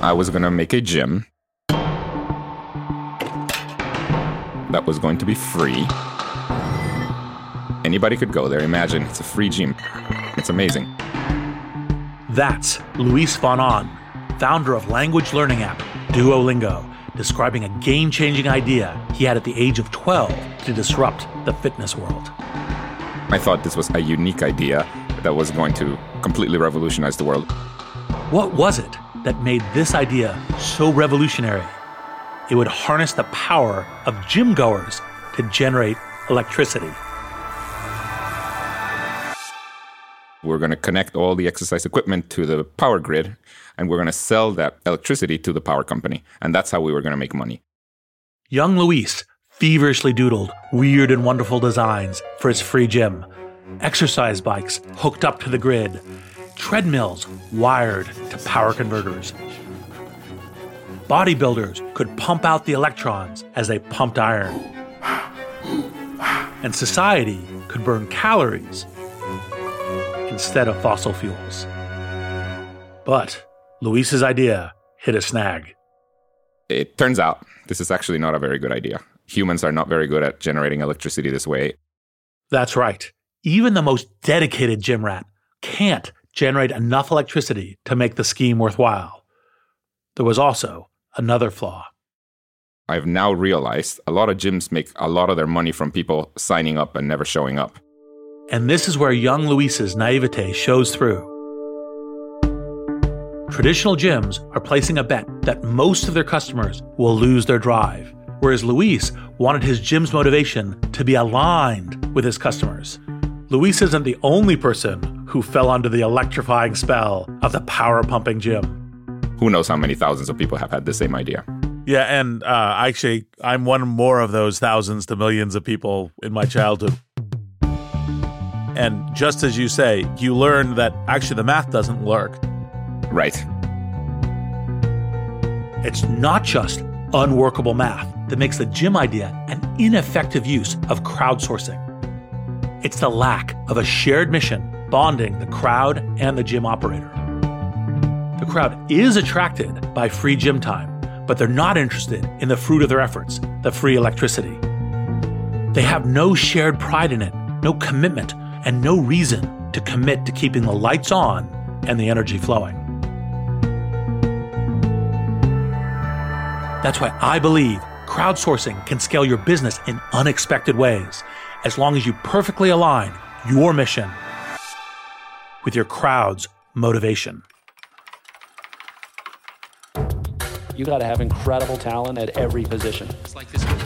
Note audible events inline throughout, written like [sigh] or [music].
I was going to make a gym that was going to be free. Anybody could go there. Imagine it's a free gym. It's amazing. That's Luis von Ahn, founder of language learning app Duolingo, describing a game changing idea he had at the age of 12 to disrupt the fitness world. I thought this was a unique idea that was going to completely revolutionize the world. What was it that made this idea so revolutionary? It would harness the power of gym goers to generate electricity. We're going to connect all the exercise equipment to the power grid, and we're going to sell that electricity to the power company. And that's how we were going to make money. Young Luis feverishly doodled weird and wonderful designs for his free gym exercise bikes hooked up to the grid, treadmills wired to power converters. Bodybuilders could pump out the electrons as they pumped iron. And society could burn calories instead of fossil fuels. But Luis's idea hit a snag. It turns out this is actually not a very good idea. Humans are not very good at generating electricity this way. That's right. Even the most dedicated gym rat can't generate enough electricity to make the scheme worthwhile. There was also another flaw. I've now realized a lot of gyms make a lot of their money from people signing up and never showing up. And this is where young Luis's naivete shows through. Traditional gyms are placing a bet that most of their customers will lose their drive, whereas Luis wanted his gym's motivation to be aligned with his customers. Luis isn't the only person who fell under the electrifying spell of the power pumping gym. Who knows how many thousands of people have had the same idea? Yeah, and uh, actually, I'm one more of those thousands to millions of people in my childhood. [laughs] And just as you say, you learn that actually the math doesn't work. Right. It's not just unworkable math that makes the gym idea an ineffective use of crowdsourcing. It's the lack of a shared mission bonding the crowd and the gym operator. The crowd is attracted by free gym time, but they're not interested in the fruit of their efforts, the free electricity. They have no shared pride in it, no commitment, and no reason to commit to keeping the lights on and the energy flowing. That's why I believe crowdsourcing can scale your business in unexpected ways as long as you perfectly align your mission with your crowd's motivation. You got to have incredible talent at every position. It's like this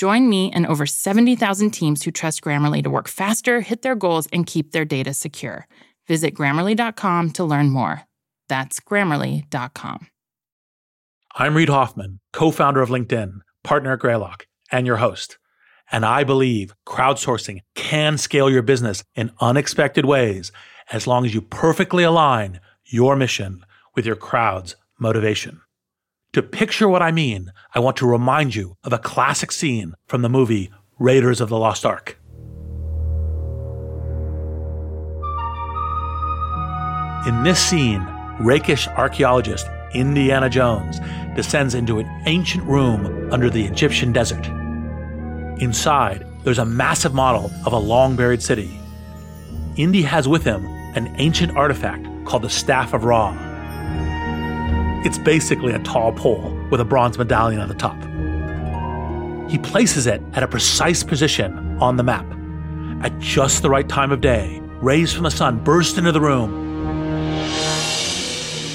Join me and over 70,000 teams who trust Grammarly to work faster, hit their goals, and keep their data secure. Visit grammarly.com to learn more. That's grammarly.com. I'm Reid Hoffman, co founder of LinkedIn, partner at Greylock, and your host. And I believe crowdsourcing can scale your business in unexpected ways as long as you perfectly align your mission with your crowd's motivation. To picture what I mean, I want to remind you of a classic scene from the movie Raiders of the Lost Ark. In this scene, rakish archaeologist Indiana Jones descends into an ancient room under the Egyptian desert. Inside, there's a massive model of a long buried city. Indy has with him an ancient artifact called the Staff of Ra. It's basically a tall pole with a bronze medallion at the top. He places it at a precise position on the map. At just the right time of day, rays from the sun burst into the room,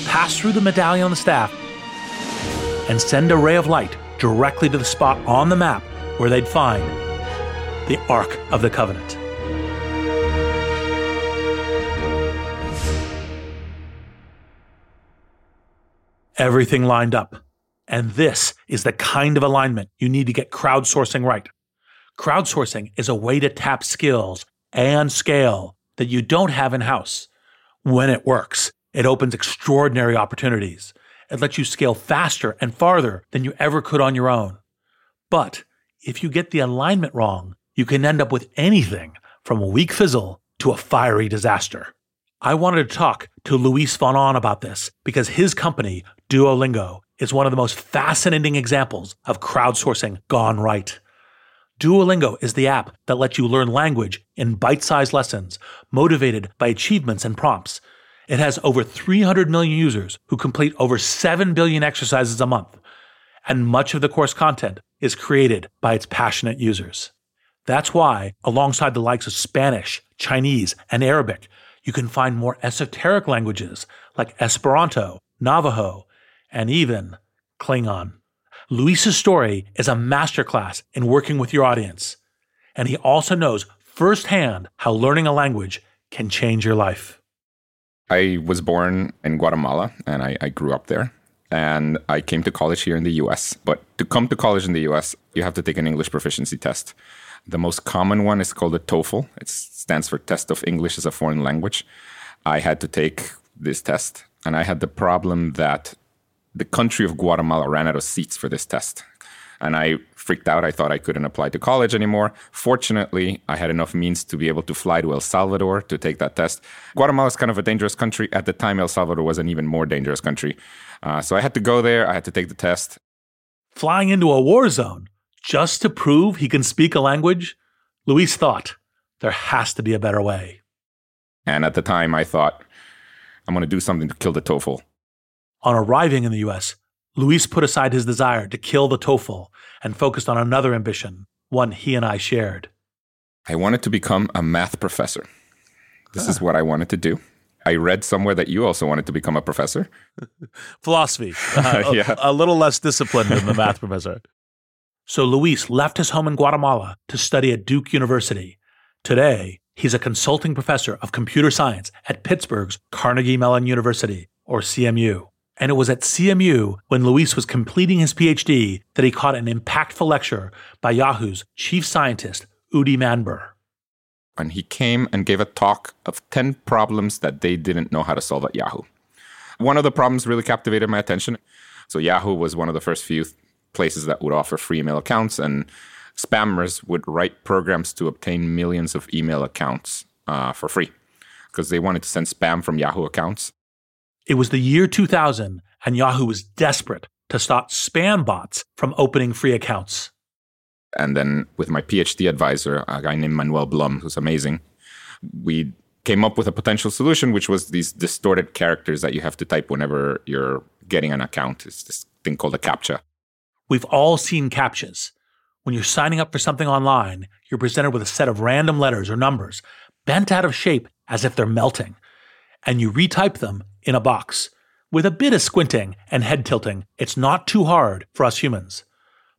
pass through the medallion on the staff, and send a ray of light directly to the spot on the map where they'd find the Ark of the Covenant. Everything lined up. And this is the kind of alignment you need to get crowdsourcing right. Crowdsourcing is a way to tap skills and scale that you don't have in house. When it works, it opens extraordinary opportunities. It lets you scale faster and farther than you ever could on your own. But if you get the alignment wrong, you can end up with anything from a weak fizzle to a fiery disaster. I wanted to talk to Luis von Ahn about this because his company, Duolingo, is one of the most fascinating examples of crowdsourcing gone right. Duolingo is the app that lets you learn language in bite sized lessons, motivated by achievements and prompts. It has over 300 million users who complete over 7 billion exercises a month, and much of the course content is created by its passionate users. That's why, alongside the likes of Spanish, Chinese, and Arabic, you can find more esoteric languages like Esperanto, Navajo, and even Klingon. Luis's story is a masterclass in working with your audience, and he also knows firsthand how learning a language can change your life. I was born in Guatemala and I, I, grew up there. And I came to college here in the US. But to come to college in the US, you have to take an English proficiency test. The most common one is called the TOEFL. It stands for Test of English as a Foreign Language. I had to take this test, and I had the problem that the country of Guatemala ran out of seats for this test. And I freaked out. I thought I couldn't apply to college anymore. Fortunately, I had enough means to be able to fly to El Salvador to take that test. Guatemala is kind of a dangerous country. At the time, El Salvador was an even more dangerous country. Uh, so I had to go there. I had to take the test. Flying into a war zone just to prove he can speak a language? Luis thought there has to be a better way. And at the time, I thought, I'm going to do something to kill the TOEFL. On arriving in the US, Luis put aside his desire to kill the TOEFL and focused on another ambition, one he and I shared. I wanted to become a math professor. This is what I wanted to do. I read somewhere that you also wanted to become a professor. [laughs] Philosophy. [laughs] Uh, yeah. a, a little less disciplined than the math professor. So Luis left his home in Guatemala to study at Duke University. Today, he's a consulting professor of computer science at Pittsburgh's Carnegie Mellon University, or CMU. And it was at CMU when Luis was completing his PhD that he caught an impactful lecture by Yahoo's chief scientist, Udi Manber. And he came and gave a talk of 10 problems that they didn't know how to solve at Yahoo. One of the problems really captivated my attention. So, Yahoo was one of the first few places that would offer free email accounts, and spammers would write programs to obtain millions of email accounts uh, for free because they wanted to send spam from Yahoo accounts. It was the year 2000, and Yahoo was desperate to stop spam bots from opening free accounts. And then, with my PhD advisor, a guy named Manuel Blum, who's amazing, we came up with a potential solution, which was these distorted characters that you have to type whenever you're getting an account. It's this thing called a CAPTCHA. We've all seen CAPTCHAs. When you're signing up for something online, you're presented with a set of random letters or numbers, bent out of shape as if they're melting, and you retype them in a box. With a bit of squinting and head tilting, it's not too hard for us humans.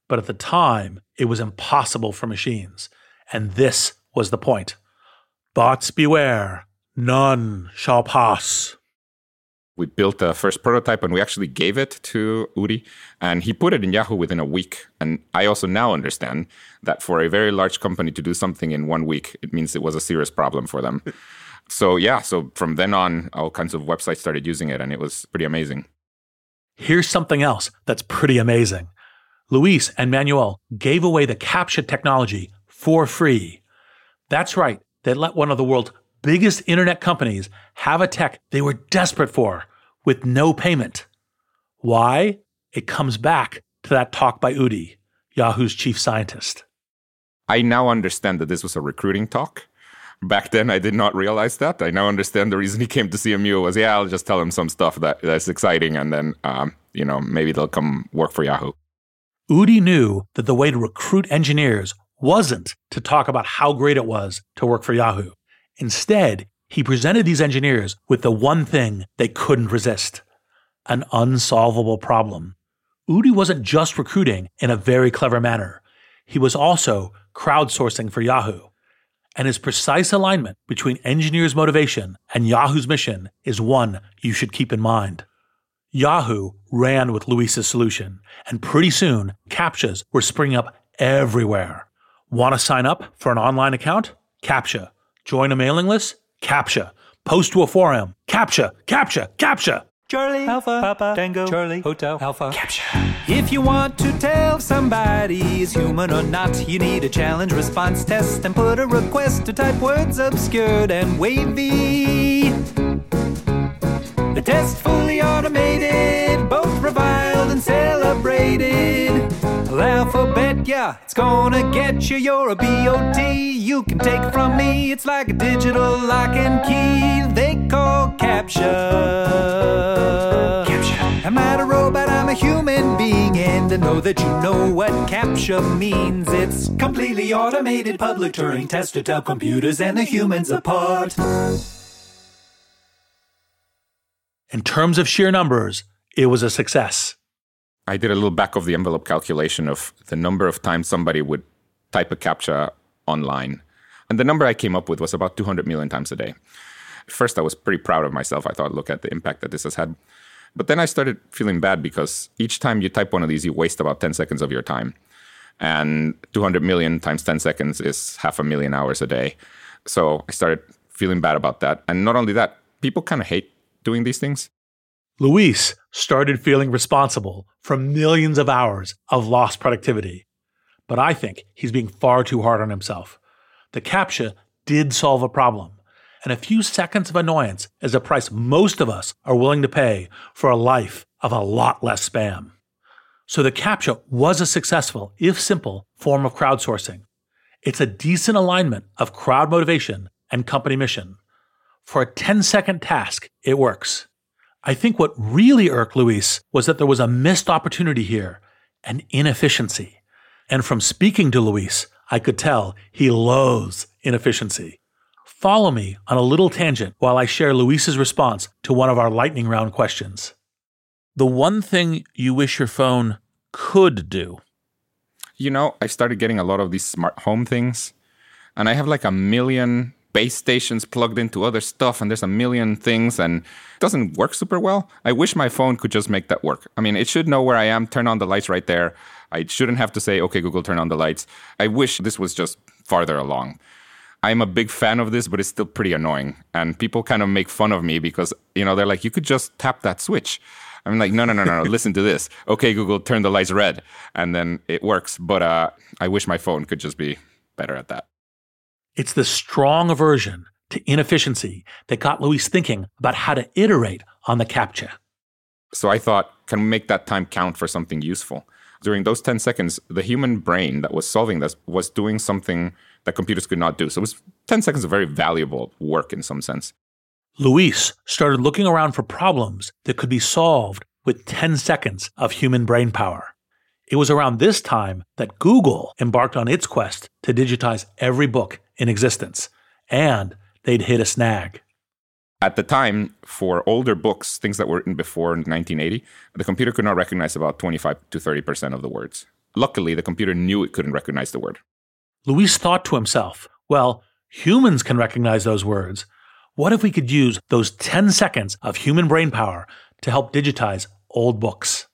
But at the time, it was impossible for machines. And this was the point. Bots beware, none shall pass. We built a first prototype and we actually gave it to Udi, and he put it in Yahoo within a week. And I also now understand that for a very large company to do something in one week, it means it was a serious problem for them. [laughs] so, yeah, so from then on, all kinds of websites started using it, and it was pretty amazing. Here's something else that's pretty amazing. Luis and Manuel gave away the CAPTCHA technology for free. That's right, they let one of the world's biggest internet companies have a tech they were desperate for with no payment. Why? It comes back to that talk by Udi, Yahoo's chief scientist. I now understand that this was a recruiting talk. Back then, I did not realize that. I now understand the reason he came to CMU was, yeah, I'll just tell him some stuff that, that's exciting, and then, um, you know, maybe they'll come work for Yahoo. Udi knew that the way to recruit engineers wasn't to talk about how great it was to work for Yahoo. Instead, he presented these engineers with the one thing they couldn't resist an unsolvable problem. Udi wasn't just recruiting in a very clever manner, he was also crowdsourcing for Yahoo. And his precise alignment between engineers' motivation and Yahoo's mission is one you should keep in mind. Yahoo ran with Luis's solution, and pretty soon, CAPTCHAs were springing up everywhere. Want to sign up for an online account? CAPTCHA. Join a mailing list? CAPTCHA. Post to a forum? CAPTCHA. CAPTCHA. CAPTCHA. Charlie, Alpha, Papa, Tango, Charlie, Hotel, Alpha, CAPTCHA. If you want to tell somebody is human or not, you need a challenge response test and put a request to type words obscured and wavy. The test fully automated, both reviled and celebrated. Alphabet, yeah, it's gonna get you. You're a BOT. You can take from me. It's like a digital lock and key. They call CAPTCHA. CAPTCHA. I'm not a robot. I'm a human being, and I know that you know what CAPTCHA means. It's completely automated public Turing test to tell computers and the humans apart. In terms of sheer numbers, it was a success. I did a little back of the envelope calculation of the number of times somebody would type a CAPTCHA online. And the number I came up with was about 200 million times a day. At first, I was pretty proud of myself. I thought, look at the impact that this has had. But then I started feeling bad because each time you type one of these, you waste about 10 seconds of your time. And 200 million times 10 seconds is half a million hours a day. So I started feeling bad about that. And not only that, people kind of hate doing these things. Luis started feeling responsible for millions of hours of lost productivity. But I think he's being far too hard on himself. The CAPTCHA did solve a problem, and a few seconds of annoyance is a price most of us are willing to pay for a life of a lot less spam. So the CAPTCHA was a successful, if simple, form of crowdsourcing. It's a decent alignment of crowd motivation and company mission. For a 10 second task, it works. I think what really irked Luis was that there was a missed opportunity here, an inefficiency. And from speaking to Luis, I could tell he loathes inefficiency. Follow me on a little tangent while I share Luis's response to one of our lightning round questions. The one thing you wish your phone could do. You know, I started getting a lot of these smart home things, and I have like a million base stations plugged into other stuff and there's a million things and it doesn't work super well. I wish my phone could just make that work. I mean, it should know where I am, turn on the lights right there. I shouldn't have to say, okay, Google, turn on the lights. I wish this was just farther along. I'm a big fan of this, but it's still pretty annoying. And people kind of make fun of me because, you know, they're like, you could just tap that switch. I'm like, no, no, no, no, no. [laughs] listen to this. Okay, Google, turn the lights red. And then it works. But uh, I wish my phone could just be better at that. It's the strong aversion to inefficiency that got Luis thinking about how to iterate on the CAPTCHA. So I thought, can we make that time count for something useful? During those 10 seconds, the human brain that was solving this was doing something that computers could not do. So it was 10 seconds of very valuable work in some sense. Luis started looking around for problems that could be solved with 10 seconds of human brain power. It was around this time that Google embarked on its quest to digitize every book in existence, and they'd hit a snag. At the time, for older books, things that were written before 1980, the computer could not recognize about 25 to 30% of the words. Luckily, the computer knew it couldn't recognize the word. Luis thought to himself, well, humans can recognize those words. What if we could use those 10 seconds of human brain power to help digitize old books?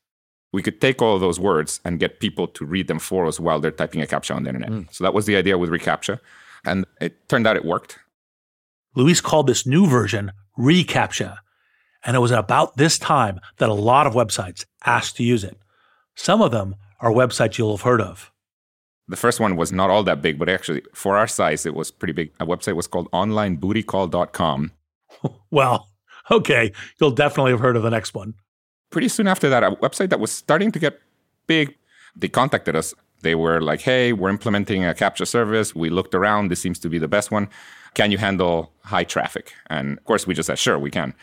We could take all of those words and get people to read them for us while they're typing a CAPTCHA on the internet. Mm. So that was the idea with reCAPTCHA. And it turned out it worked. Luis called this new version reCAPTCHA. And it was about this time that a lot of websites asked to use it. Some of them are websites you'll have heard of. The first one was not all that big, but actually, for our size, it was pretty big. A website was called onlinebootycall.com. [laughs] well, okay. You'll definitely have heard of the next one. Pretty soon after that, a website that was starting to get big, they contacted us. They were like, hey, we're implementing a CAPTCHA service. We looked around. This seems to be the best one. Can you handle high traffic? And of course, we just said, sure, we can.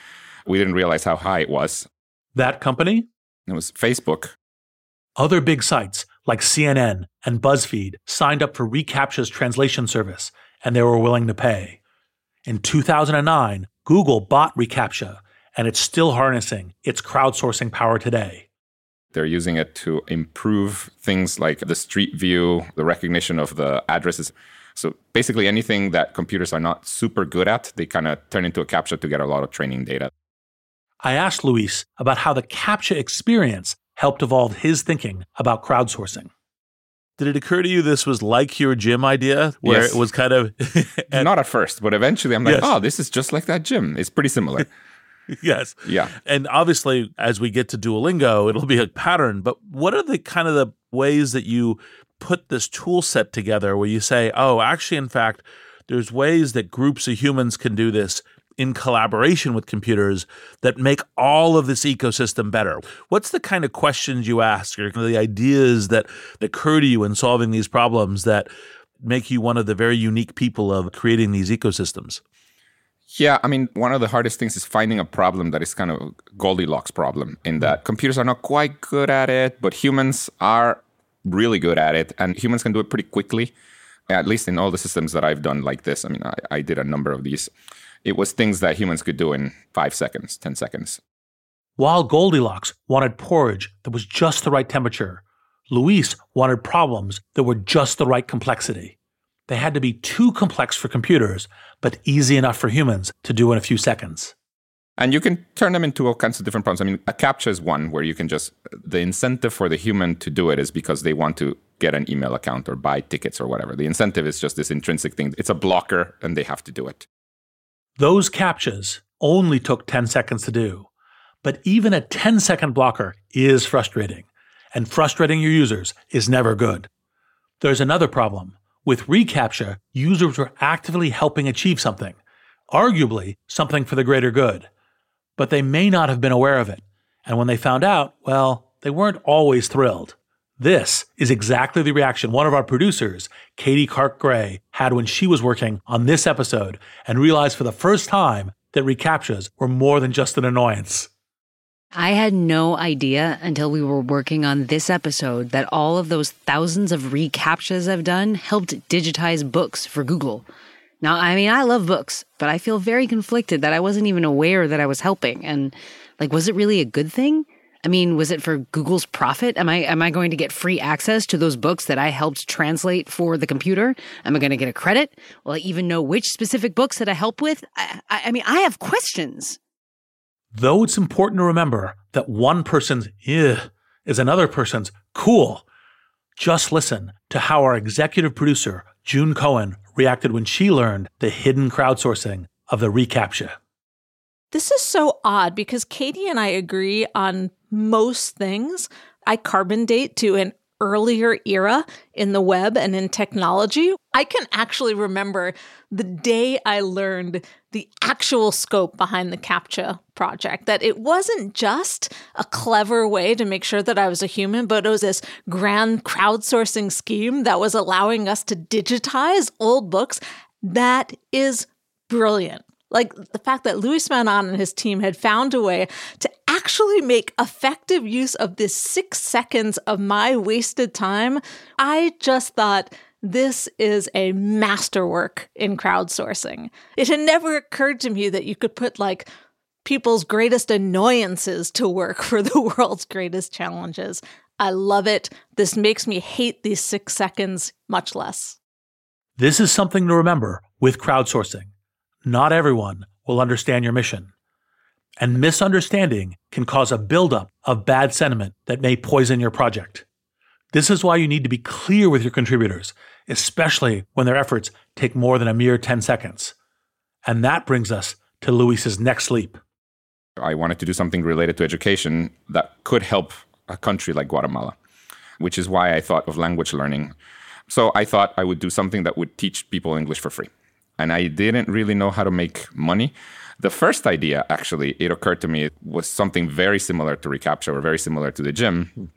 We didn't realize how high it was. That company? It was Facebook. Other big sites like CNN and BuzzFeed signed up for reCAPTCHA's translation service, and they were willing to pay. In 2009, Google bought reCAPTCHA, and it's still harnessing its crowdsourcing power today. They're using it to improve things like the street view, the recognition of the addresses. So basically, anything that computers are not super good at, they kind of turn into a CAPTCHA to get a lot of training data. I asked Luis about how the CAPTCHA experience helped evolve his thinking about crowdsourcing. Did it occur to you this was like your gym idea, where yes. it was kind of and, [laughs] not at first, but eventually I'm like, yes. oh, this is just like that gym. It's pretty similar. [laughs] [laughs] yes. Yeah. And obviously, as we get to Duolingo, it'll be a pattern. But what are the kind of the ways that you put this tool set together where you say, oh, actually, in fact, there's ways that groups of humans can do this in collaboration with computers that make all of this ecosystem better? What's the kind of questions you ask or the ideas that occur to you in solving these problems that make you one of the very unique people of creating these ecosystems? Yeah, I mean, one of the hardest things is finding a problem that is kind of Goldilocks problem in that mm. computers are not quite good at it, but humans are really good at it, and humans can do it pretty quickly. At least in all the systems that I've done like this. I mean, I, I did a number of these it was things that humans could do in five seconds, 10 seconds. While Goldilocks wanted porridge that was just the right temperature, Luis wanted problems that were just the right complexity. They had to be too complex for computers, but easy enough for humans to do in a few seconds. And you can turn them into all kinds of different problems. I mean, a CAPTCHA is one where you can just, the incentive for the human to do it is because they want to get an email account or buy tickets or whatever. The incentive is just this intrinsic thing. It's a blocker and they have to do it. Those CAPTCHAs only took 10 seconds to do. But even a 10 second blocker is frustrating, and frustrating your users is never good. There's another problem. With reCAPTCHA, users were actively helping achieve something, arguably something for the greater good. But they may not have been aware of it. And when they found out, well, they weren't always thrilled. This is exactly the reaction one of our producers, Katie Clark Gray, had when she was working on this episode and realized for the first time that reCAPTCHAs were more than just an annoyance. I had no idea until we were working on this episode that all of those thousands of reCAPTCHAs I've done helped digitize books for Google. Now, I mean, I love books, but I feel very conflicted that I wasn't even aware that I was helping. And like, was it really a good thing? I mean, was it for Google's profit? Am I am I going to get free access to those books that I helped translate for the computer? Am I going to get a credit? Will I even know which specific books that I help with? I, I, I mean, I have questions. Though it's important to remember that one person's "ugh" is another person's "cool." Just listen to how our executive producer June Cohen reacted when she learned the hidden crowdsourcing of the reCAPTCHA. This is so odd because Katie and I agree on most things. I carbon date to an earlier era in the web and in technology. I can actually remember the day I learned the actual scope behind the CAPTCHA project, that it wasn't just a clever way to make sure that I was a human, but it was this grand crowdsourcing scheme that was allowing us to digitize old books. That is brilliant. Like the fact that Luis von Ahn and his team had found a way to actually make effective use of this six seconds of my wasted time, I just thought this is a masterwork in crowdsourcing. It had never occurred to me that you could put like people's greatest annoyances to work [laughs] for the world's greatest challenges. I love it. This makes me hate these six seconds much less. This is something to remember with crowdsourcing. Not everyone will understand your mission. And misunderstanding can cause a buildup of bad sentiment that may poison your project. This is why you need to be clear with your contributors, especially when their efforts take more than a mere 10 seconds. And that brings us to Luis's next leap. I wanted to do something related to education that could help a country like Guatemala, which is why I thought of language learning. So I thought I would do something that would teach people English for free. And I didn't really know how to make money. The first idea, actually, it occurred to me was something very similar to reCAPTCHA or very similar to the gym,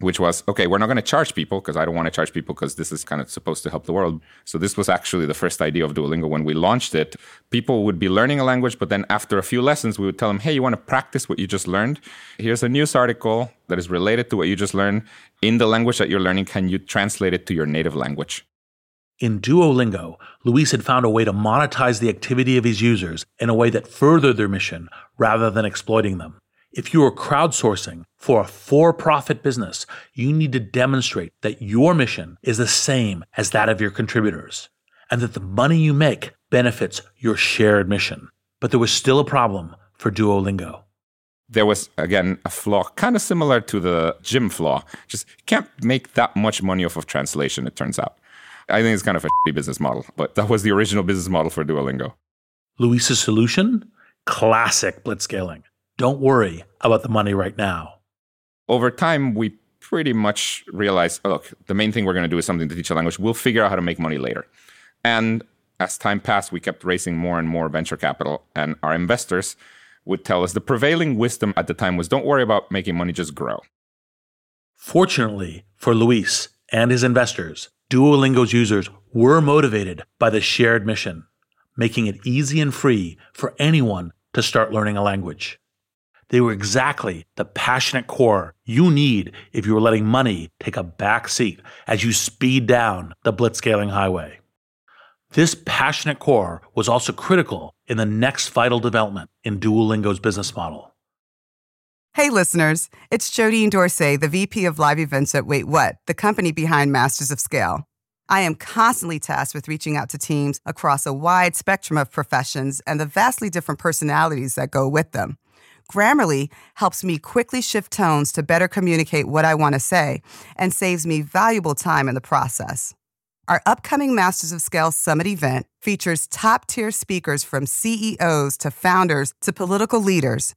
which was okay, we're not going to charge people because I don't want to charge people because this is kind of supposed to help the world. So, this was actually the first idea of Duolingo. When we launched it, people would be learning a language, but then after a few lessons, we would tell them, hey, you want to practice what you just learned? Here's a news article that is related to what you just learned in the language that you're learning. Can you translate it to your native language? In Duolingo, Luis had found a way to monetize the activity of his users in a way that furthered their mission rather than exploiting them. If you are crowdsourcing for a for profit business, you need to demonstrate that your mission is the same as that of your contributors and that the money you make benefits your shared mission. But there was still a problem for Duolingo. There was, again, a flaw kind of similar to the gym flaw. Just can't make that much money off of translation, it turns out. I think it's kind of a shitty business model, but that was the original business model for Duolingo. Luis's solution? Classic blitzscaling. Don't worry about the money right now. Over time, we pretty much realized oh, look, the main thing we're going to do is something to teach a language. We'll figure out how to make money later. And as time passed, we kept raising more and more venture capital, and our investors would tell us the prevailing wisdom at the time was don't worry about making money, just grow. Fortunately for Luis and his investors, Duolingo's users were motivated by the shared mission, making it easy and free for anyone to start learning a language. They were exactly the passionate core you need if you are letting money take a back seat as you speed down the blitzscaling highway. This passionate core was also critical in the next vital development in Duolingo's business model. Hey, listeners, it's Jodine Dorsey, the VP of Live Events at Wait What, the company behind Masters of Scale. I am constantly tasked with reaching out to teams across a wide spectrum of professions and the vastly different personalities that go with them. Grammarly helps me quickly shift tones to better communicate what I want to say and saves me valuable time in the process. Our upcoming Masters of Scale Summit event features top tier speakers from CEOs to founders to political leaders.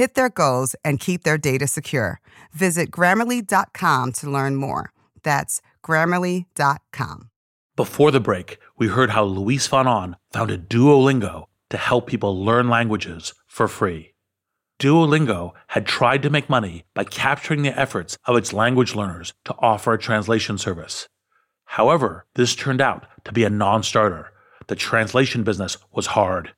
hit their goals, and keep their data secure. Visit grammarly.com to learn more. That's grammarly.com. Before the break, we heard how Luis Ahn founded Duolingo to help people learn languages for free. Duolingo had tried to make money by capturing the efforts of its language learners to offer a translation service. However, this turned out to be a non starter the translation business was hard.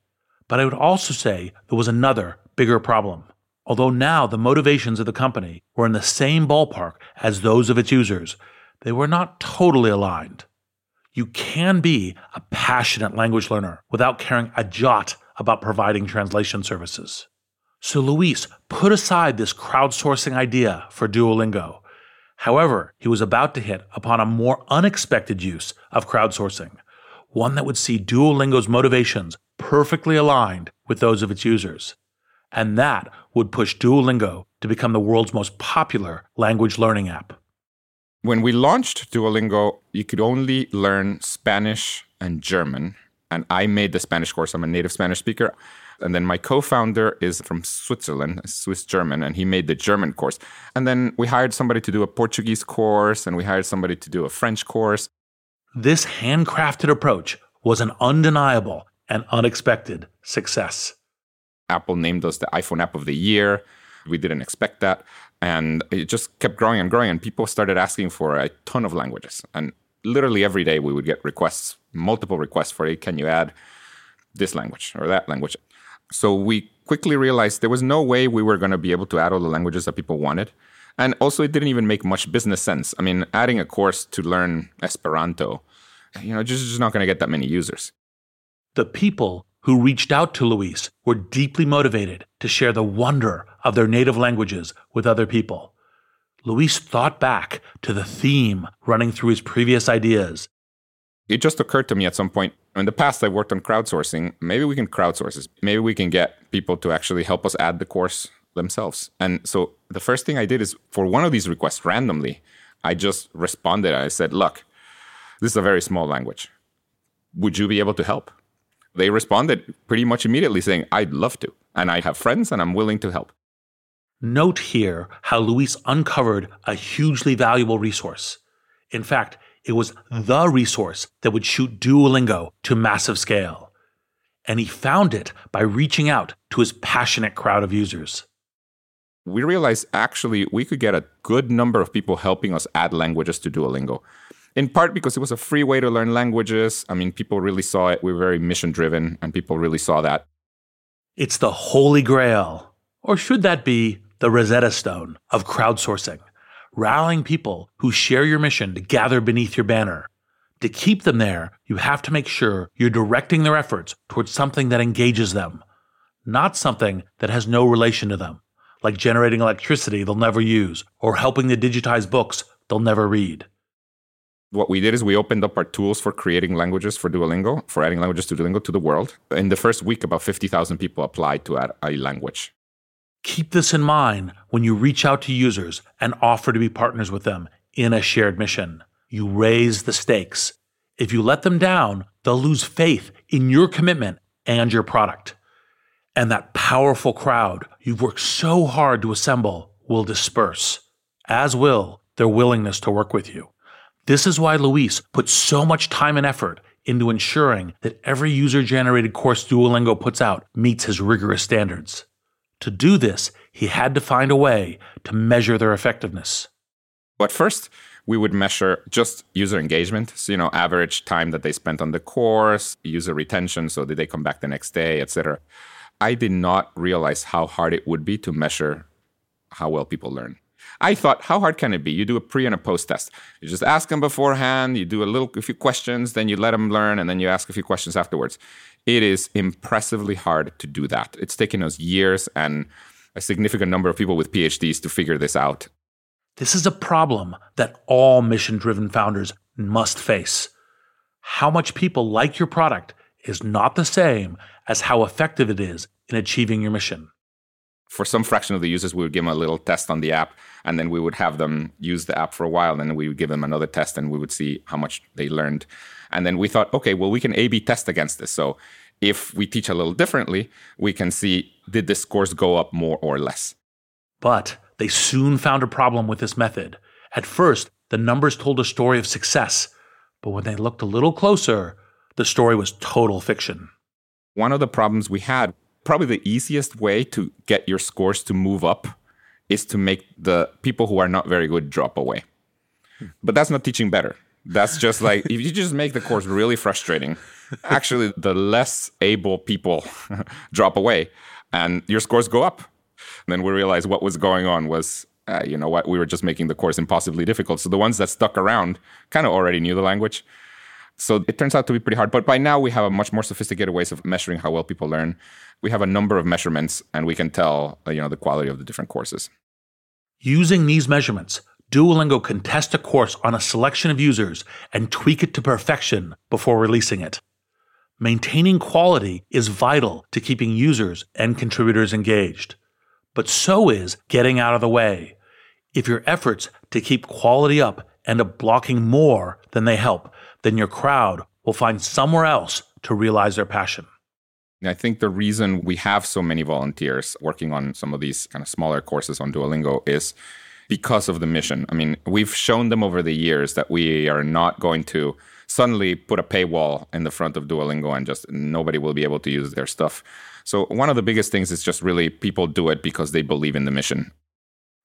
But I would also say there was another, bigger problem. Although now the motivations of the company were in the same ballpark as those of its users, they were not totally aligned. You can be a passionate language learner without caring a jot about providing translation services. So Luis put aside this crowdsourcing idea for Duolingo. However, he was about to hit upon a more unexpected use of crowdsourcing one that would see Duolingo's motivations perfectly aligned with those of its users. And that would push Duolingo to become the world's most popular language learning app. When we launched Duolingo, you could only learn Spanish and German. And I made the Spanish course. I'm a native Spanish speaker. And then my co founder is from Switzerland, Swiss German, and he made the German course. And then we hired somebody to do a Portuguese course, and we hired somebody to do a French course. This handcrafted approach was an undeniable and unexpected success. Apple named us the iPhone app of the year. We didn't expect that. And it just kept growing and growing. And people started asking for a ton of languages. And literally every day we would get requests, multiple requests for, hey, can you add this language or that language? So we quickly realized there was no way we were going to be able to add all the languages that people wanted. And also, it didn't even make much business sense. I mean, adding a course to learn Esperanto, you know, just, just not going to get that many users. The people who reached out to Luis were deeply motivated to share the wonder of their native languages with other people. Luis thought back to the theme running through his previous ideas. It just occurred to me at some point in the past, I worked on crowdsourcing. Maybe we can crowdsource this. Maybe we can get people to actually help us add the course themselves. And so the first thing I did is for one of these requests randomly, I just responded. I said, Look, this is a very small language. Would you be able to help? They responded pretty much immediately saying, I'd love to. And I have friends and I'm willing to help. Note here how Luis uncovered a hugely valuable resource. In fact, it was the resource that would shoot Duolingo to massive scale. And he found it by reaching out to his passionate crowd of users. We realized actually we could get a good number of people helping us add languages to Duolingo. In part because it was a free way to learn languages. I mean, people really saw it. We were very mission driven, and people really saw that. It's the holy grail, or should that be the Rosetta Stone of crowdsourcing? rallying people who share your mission to gather beneath your banner. To keep them there, you have to make sure you're directing their efforts towards something that engages them, not something that has no relation to them, like generating electricity they'll never use or helping to digitize books they'll never read. What we did is we opened up our tools for creating languages for Duolingo, for adding languages to Duolingo to the world. In the first week, about 50,000 people applied to add a language. Keep this in mind when you reach out to users and offer to be partners with them in a shared mission. You raise the stakes. If you let them down, they'll lose faith in your commitment and your product. And that powerful crowd you've worked so hard to assemble will disperse, as will their willingness to work with you. This is why Luis put so much time and effort into ensuring that every user generated course Duolingo puts out meets his rigorous standards. To do this, he had to find a way to measure their effectiveness. But first, we would measure just user engagement. So, you know, average time that they spent on the course, user retention. So, did they come back the next day, etc. I did not realize how hard it would be to measure how well people learn. I thought, how hard can it be? You do a pre and a post test. You just ask them beforehand, you do a little, a few questions, then you let them learn, and then you ask a few questions afterwards. It is impressively hard to do that. It's taken us years and a significant number of people with PhDs to figure this out. This is a problem that all mission driven founders must face. How much people like your product is not the same as how effective it is in achieving your mission. For some fraction of the users, we would give them a little test on the app, and then we would have them use the app for a while. And then we would give them another test, and we would see how much they learned. And then we thought, okay, well, we can A B test against this. So if we teach a little differently, we can see did the scores go up more or less. But they soon found a problem with this method. At first, the numbers told a story of success, but when they looked a little closer, the story was total fiction. One of the problems we had, probably the easiest way to get your scores to move up, is to make the people who are not very good drop away. But that's not teaching better. That's just like if you just make the course really frustrating, actually the less able people [laughs] drop away and your scores go up. And then we realized what was going on was uh, you know what we were just making the course impossibly difficult. So the ones that stuck around kind of already knew the language. So it turns out to be pretty hard. But by now we have a much more sophisticated ways of measuring how well people learn. We have a number of measurements and we can tell uh, you know the quality of the different courses. Using these measurements, Duolingo can test a course on a selection of users and tweak it to perfection before releasing it. Maintaining quality is vital to keeping users and contributors engaged. But so is getting out of the way. If your efforts to keep quality up end up blocking more than they help, then your crowd will find somewhere else to realize their passion. I think the reason we have so many volunteers working on some of these kind of smaller courses on Duolingo is because of the mission. I mean, we've shown them over the years that we are not going to suddenly put a paywall in the front of Duolingo and just nobody will be able to use their stuff. So, one of the biggest things is just really people do it because they believe in the mission.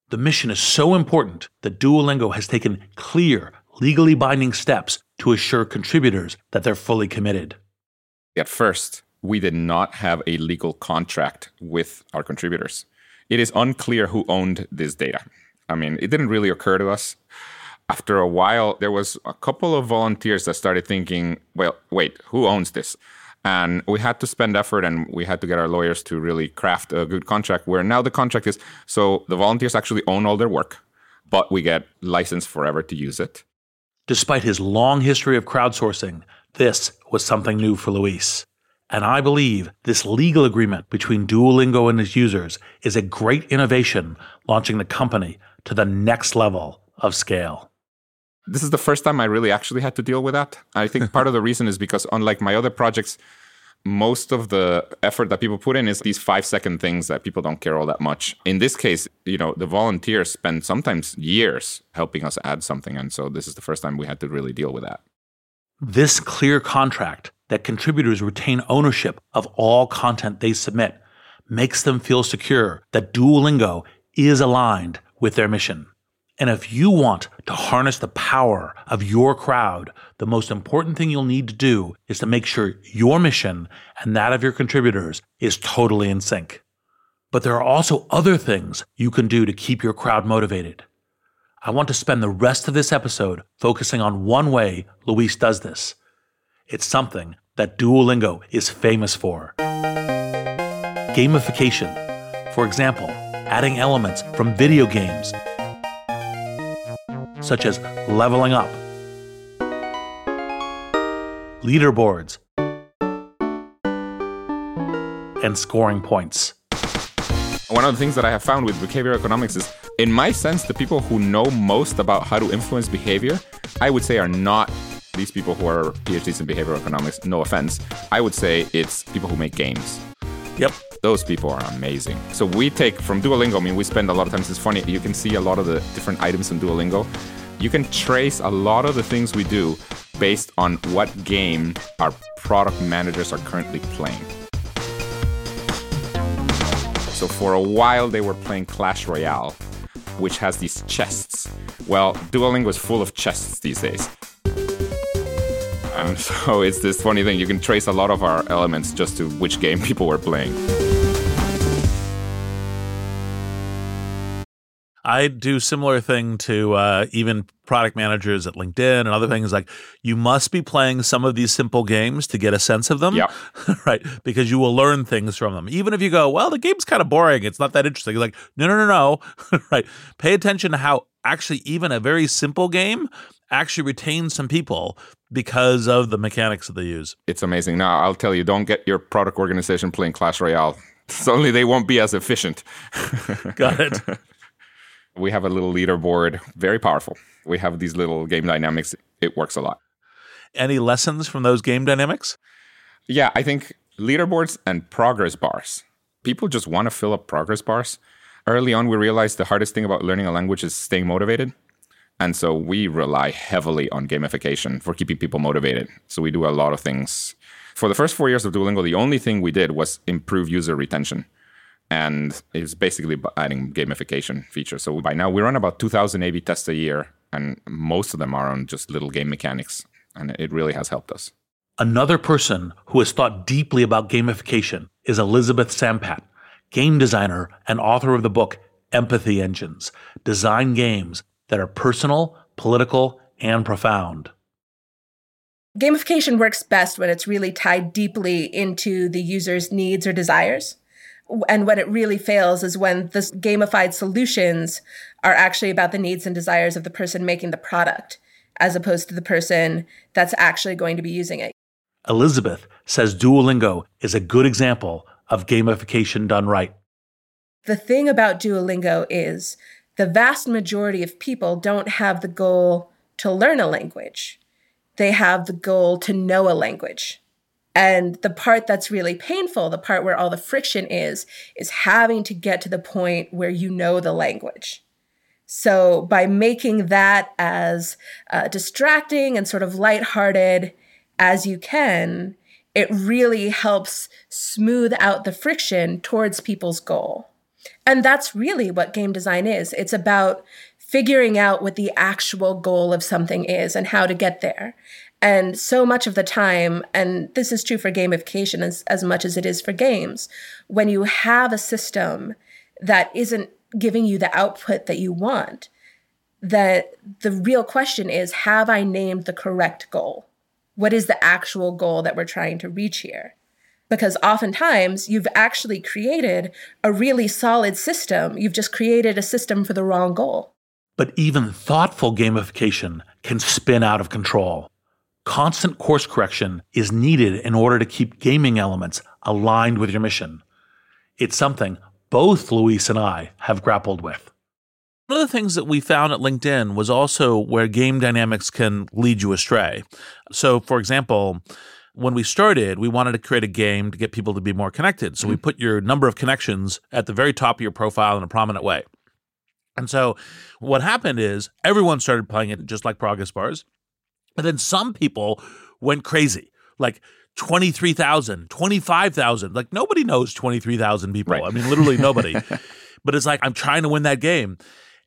The mission is so important that Duolingo has taken clear, legally binding steps to assure contributors that they're fully committed. At first, we did not have a legal contract with our contributors. It is unclear who owned this data. I mean, it didn't really occur to us. After a while, there was a couple of volunteers that started thinking, well, wait, who owns this? And we had to spend effort and we had to get our lawyers to really craft a good contract where now the contract is so the volunteers actually own all their work, but we get license forever to use it. Despite his long history of crowdsourcing, this was something new for Luis. And I believe this legal agreement between Duolingo and its users is a great innovation, launching the company to the next level of scale. This is the first time I really actually had to deal with that. I think part of the reason is because, unlike my other projects, most of the effort that people put in is these five second things that people don't care all that much. In this case, you know, the volunteers spend sometimes years helping us add something. And so this is the first time we had to really deal with that. This clear contract that contributors retain ownership of all content they submit makes them feel secure that Duolingo is aligned with their mission. And if you want to harness the power of your crowd, the most important thing you'll need to do is to make sure your mission and that of your contributors is totally in sync. But there are also other things you can do to keep your crowd motivated. I want to spend the rest of this episode focusing on one way Luis does this. It's something that Duolingo is famous for gamification. For example, adding elements from video games such as leveling up, leaderboards, and scoring points. One of the things that I have found with behavioral economics is, in my sense, the people who know most about how to influence behavior, I would say, are not these people who are PhDs in behavioral economics. No offense. I would say it's people who make games. Yep. Those people are amazing. So we take from Duolingo, I mean, we spend a lot of times, it's funny, you can see a lot of the different items in Duolingo. You can trace a lot of the things we do based on what game our product managers are currently playing. So for a while, they were playing Clash Royale, which has these chests. Well, Duolingo is full of chests these days. And [laughs] so it's this funny thing. You can trace a lot of our elements just to which game [laughs] people were playing. I do similar thing to uh, even product managers at LinkedIn and other things like you must be playing some of these simple games to get a sense of them. Yeah. [laughs] right. Because you will learn things from them. Even if you go, well, the game's kind of boring. It's not that interesting. You're like, no, no, no, no. [laughs] right. Pay attention to how actually even a very simple game actually retains some people because of the mechanics that they use. It's amazing. Now, I'll tell you, don't get your product organization playing Clash Royale. [laughs] Suddenly they won't be as efficient. Got it. We have a little leaderboard, very powerful. We have these little game dynamics. It works a lot. Any lessons from those game dynamics? Yeah, I think leaderboards and progress bars. People just want to fill up progress bars. Early on, we realized the hardest thing about learning a language is staying motivated. And so we rely heavily on gamification for keeping people motivated. So we do a lot of things. For the first four years of Duolingo, the only thing we did was improve user retention and it's basically adding gamification features. So by now we run about 2,000 A/B tests a year, and most of them are on just little game mechanics, and it really has helped us. Another person who has thought deeply about gamification is Elizabeth Sampat, game designer and author of the book Empathy Engines: Design Games that are personal, political, and profound. Gamification works best when it's really tied deeply into the user's needs or desires. And when it really fails is when the gamified solutions are actually about the needs and desires of the person making the product, as opposed to the person that's actually going to be using it. Elizabeth says Duolingo is a good example of gamification done right. The thing about Duolingo is the vast majority of people don't have the goal to learn a language, they have the goal to know a language. And the part that's really painful, the part where all the friction is, is having to get to the point where you know the language. So by making that as uh, distracting and sort of lighthearted as you can, it really helps smooth out the friction towards people's goal. And that's really what game design is. It's about figuring out what the actual goal of something is and how to get there. And so much of the time, and this is true for gamification as, as much as it is for games, when you have a system that isn't giving you the output that you want, that the real question is have I named the correct goal? What is the actual goal that we're trying to reach here? Because oftentimes you've actually created a really solid system. You've just created a system for the wrong goal. But even thoughtful gamification can spin out of control. Constant course correction is needed in order to keep gaming elements aligned with your mission. It's something both Luis and I have grappled with. One of the things that we found at LinkedIn was also where game dynamics can lead you astray. So, for example, when we started, we wanted to create a game to get people to be more connected. So, mm-hmm. we put your number of connections at the very top of your profile in a prominent way. And so, what happened is everyone started playing it just like progress bars. And then some people went crazy. Like 23,000, 25,000. Like nobody knows 23,000 people. Right. I mean, literally nobody. [laughs] but it's like, I'm trying to win that game.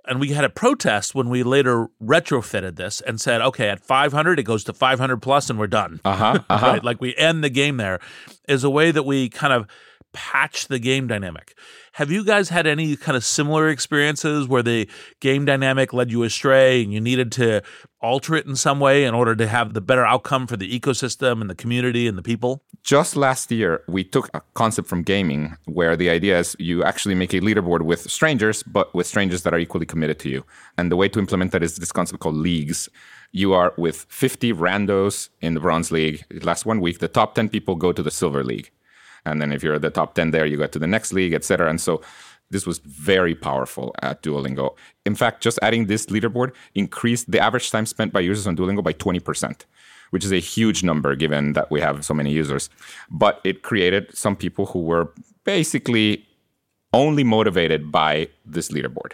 And we had a protest when we later retrofitted this and said, okay, at 500, it goes to 500 plus and we're done. Uh-huh, uh-huh. [laughs] right? Like we end the game there is a way that we kind of patch the game dynamic. Have you guys had any kind of similar experiences where the game dynamic led you astray and you needed to alter it in some way in order to have the better outcome for the ecosystem and the community and the people? Just last year, we took a concept from gaming where the idea is you actually make a leaderboard with strangers, but with strangers that are equally committed to you. And the way to implement that is this concept called leagues. You are with 50 randos in the Bronze League. It lasts one week. The top 10 people go to the Silver League. And then if you're the top 10 there, you go to the next league, etc. And so this was very powerful at Duolingo. In fact, just adding this leaderboard increased the average time spent by users on Duolingo by 20%, which is a huge number given that we have so many users. But it created some people who were basically only motivated by this leaderboard.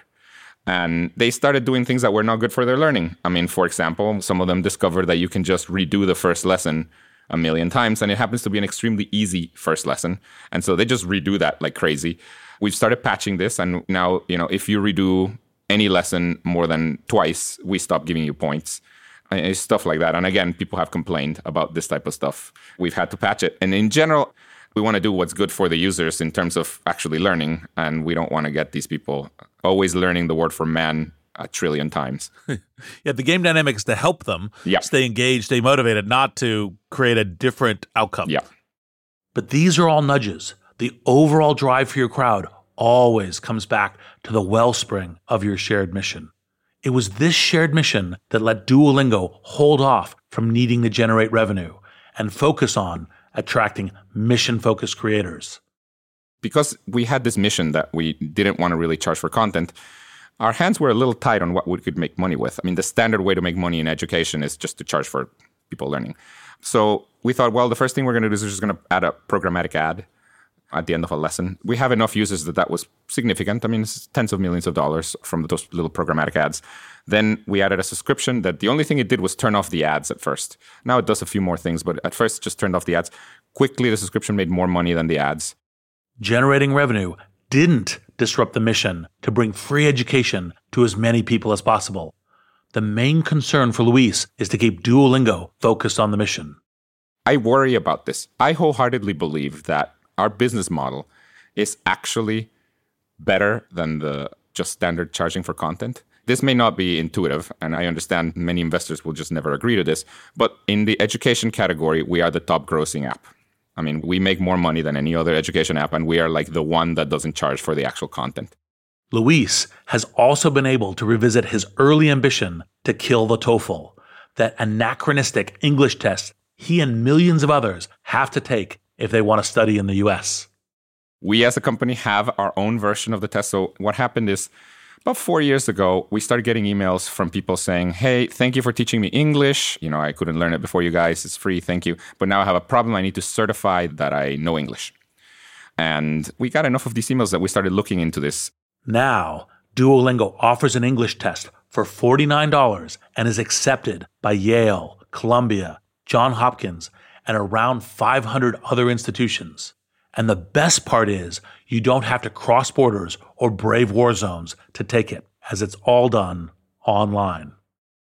And they started doing things that were not good for their learning. I mean, for example, some of them discovered that you can just redo the first lesson a million times. And it happens to be an extremely easy first lesson. And so they just redo that like crazy. We've started patching this. And now, you know, if you redo any lesson more than twice, we stop giving you points. Stuff like that. And again, people have complained about this type of stuff. We've had to patch it. And in general, we want to do what's good for the users in terms of actually learning. And we don't want to get these people always learning the word for man a trillion times. [laughs] yeah, the game dynamics to help them stay engaged, stay motivated, not to create a different outcome. Yeah. But these are all nudges. The overall drive for your crowd always comes back to the wellspring of your shared mission. It was this shared mission that let Duolingo hold off from needing to generate revenue and focus on attracting mission focused creators. Because we had this mission that we didn't want to really charge for content, our hands were a little tight on what we could make money with. I mean, the standard way to make money in education is just to charge for people learning. So we thought, well, the first thing we're going to do is we're just going to add a programmatic ad at the end of a lesson. We have enough users that that was significant. I mean, it's tens of millions of dollars from those little programmatic ads. Then we added a subscription that the only thing it did was turn off the ads at first. Now it does a few more things, but at first just turned off the ads. Quickly, the subscription made more money than the ads. Generating revenue didn't disrupt the mission to bring free education to as many people as possible. The main concern for Luis is to keep Duolingo focused on the mission. I worry about this. I wholeheartedly believe that our business model is actually better than the just standard charging for content. This may not be intuitive, and I understand many investors will just never agree to this, but in the education category, we are the top grossing app. I mean, we make more money than any other education app, and we are like the one that doesn't charge for the actual content. Luis has also been able to revisit his early ambition to kill the TOEFL, that anachronistic English test he and millions of others have to take if they want to study in the US. We as a company have our own version of the test. So, what happened is about four years ago, we started getting emails from people saying, Hey, thank you for teaching me English. You know, I couldn't learn it before you guys. It's free. Thank you. But now I have a problem. I need to certify that I know English. And we got enough of these emails that we started looking into this. Now, Duolingo offers an English test for $49 and is accepted by Yale, Columbia, John Hopkins, and around 500 other institutions. And the best part is, you don't have to cross borders or brave war zones to take it, as it's all done online.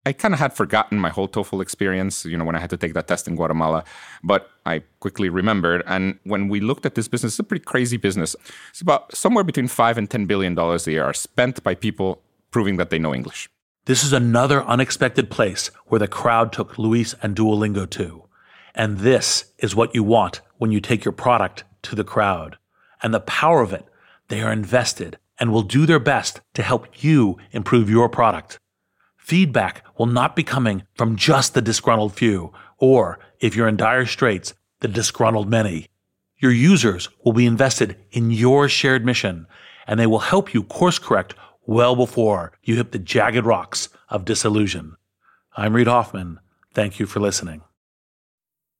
I kind of had forgotten my whole TOEFL experience, you know, when I had to take that test in Guatemala, but I quickly remembered. And when we looked at this business, it's a pretty crazy business. It's about somewhere between five and ten billion dollars a year are spent by people proving that they know English. This is another unexpected place where the crowd took Luis and Duolingo to. And this is what you want when you take your product to the crowd. And the power of it, they are invested and will do their best to help you improve your product. Feedback will not be coming from just the disgruntled few, or, if you're in dire straits, the disgruntled many. Your users will be invested in your shared mission, and they will help you course correct well before you hit the jagged rocks of disillusion. I'm Reid Hoffman. Thank you for listening.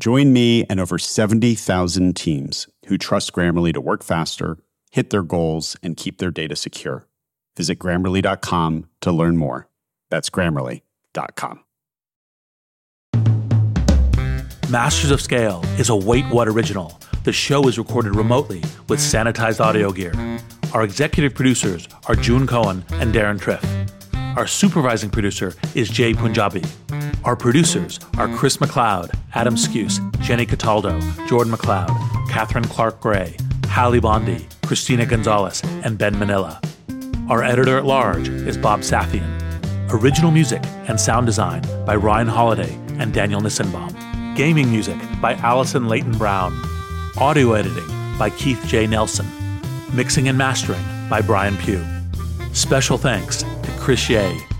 Join me and over 70,000 teams who trust Grammarly to work faster, hit their goals, and keep their data secure. Visit grammarly.com to learn more. That's grammarly.com. Masters of Scale is a Wait What original. The show is recorded remotely with sanitized audio gear. Our executive producers are June Cohen and Deron Triff. Our supervising producer is Jai Punjabi. Our producers are Chris McLeod, Adam Skuse, Jenny Cataldo, Jordan McLeod, Catherine Clark Gray, Hallie Bondi, Christina Gonzalez, and Ben Manilla. Our editor at large is Bob Safian. Original music and sound design by Ryan Holladay and Daniel Nissenbaum. Gaming music by Alison Leyton-Brown. Audio editing by Keith J. Nelson. Mixing and mastering by Brian Pugh. Special thanks Chris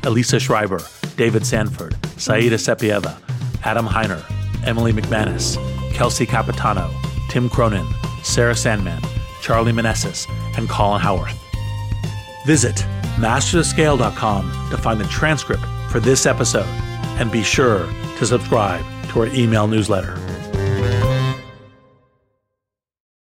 Elisa Schreiber, David Sanford, Saida Sapieva, Adam Heiner, Emily McManus, Kelsey Capitano, Tim Cronin, Sarah Sandman, Charlie Manessis, and Colin Howarth. Visit mastersofscale.com to find the transcript for this episode and be sure to subscribe to our email newsletter.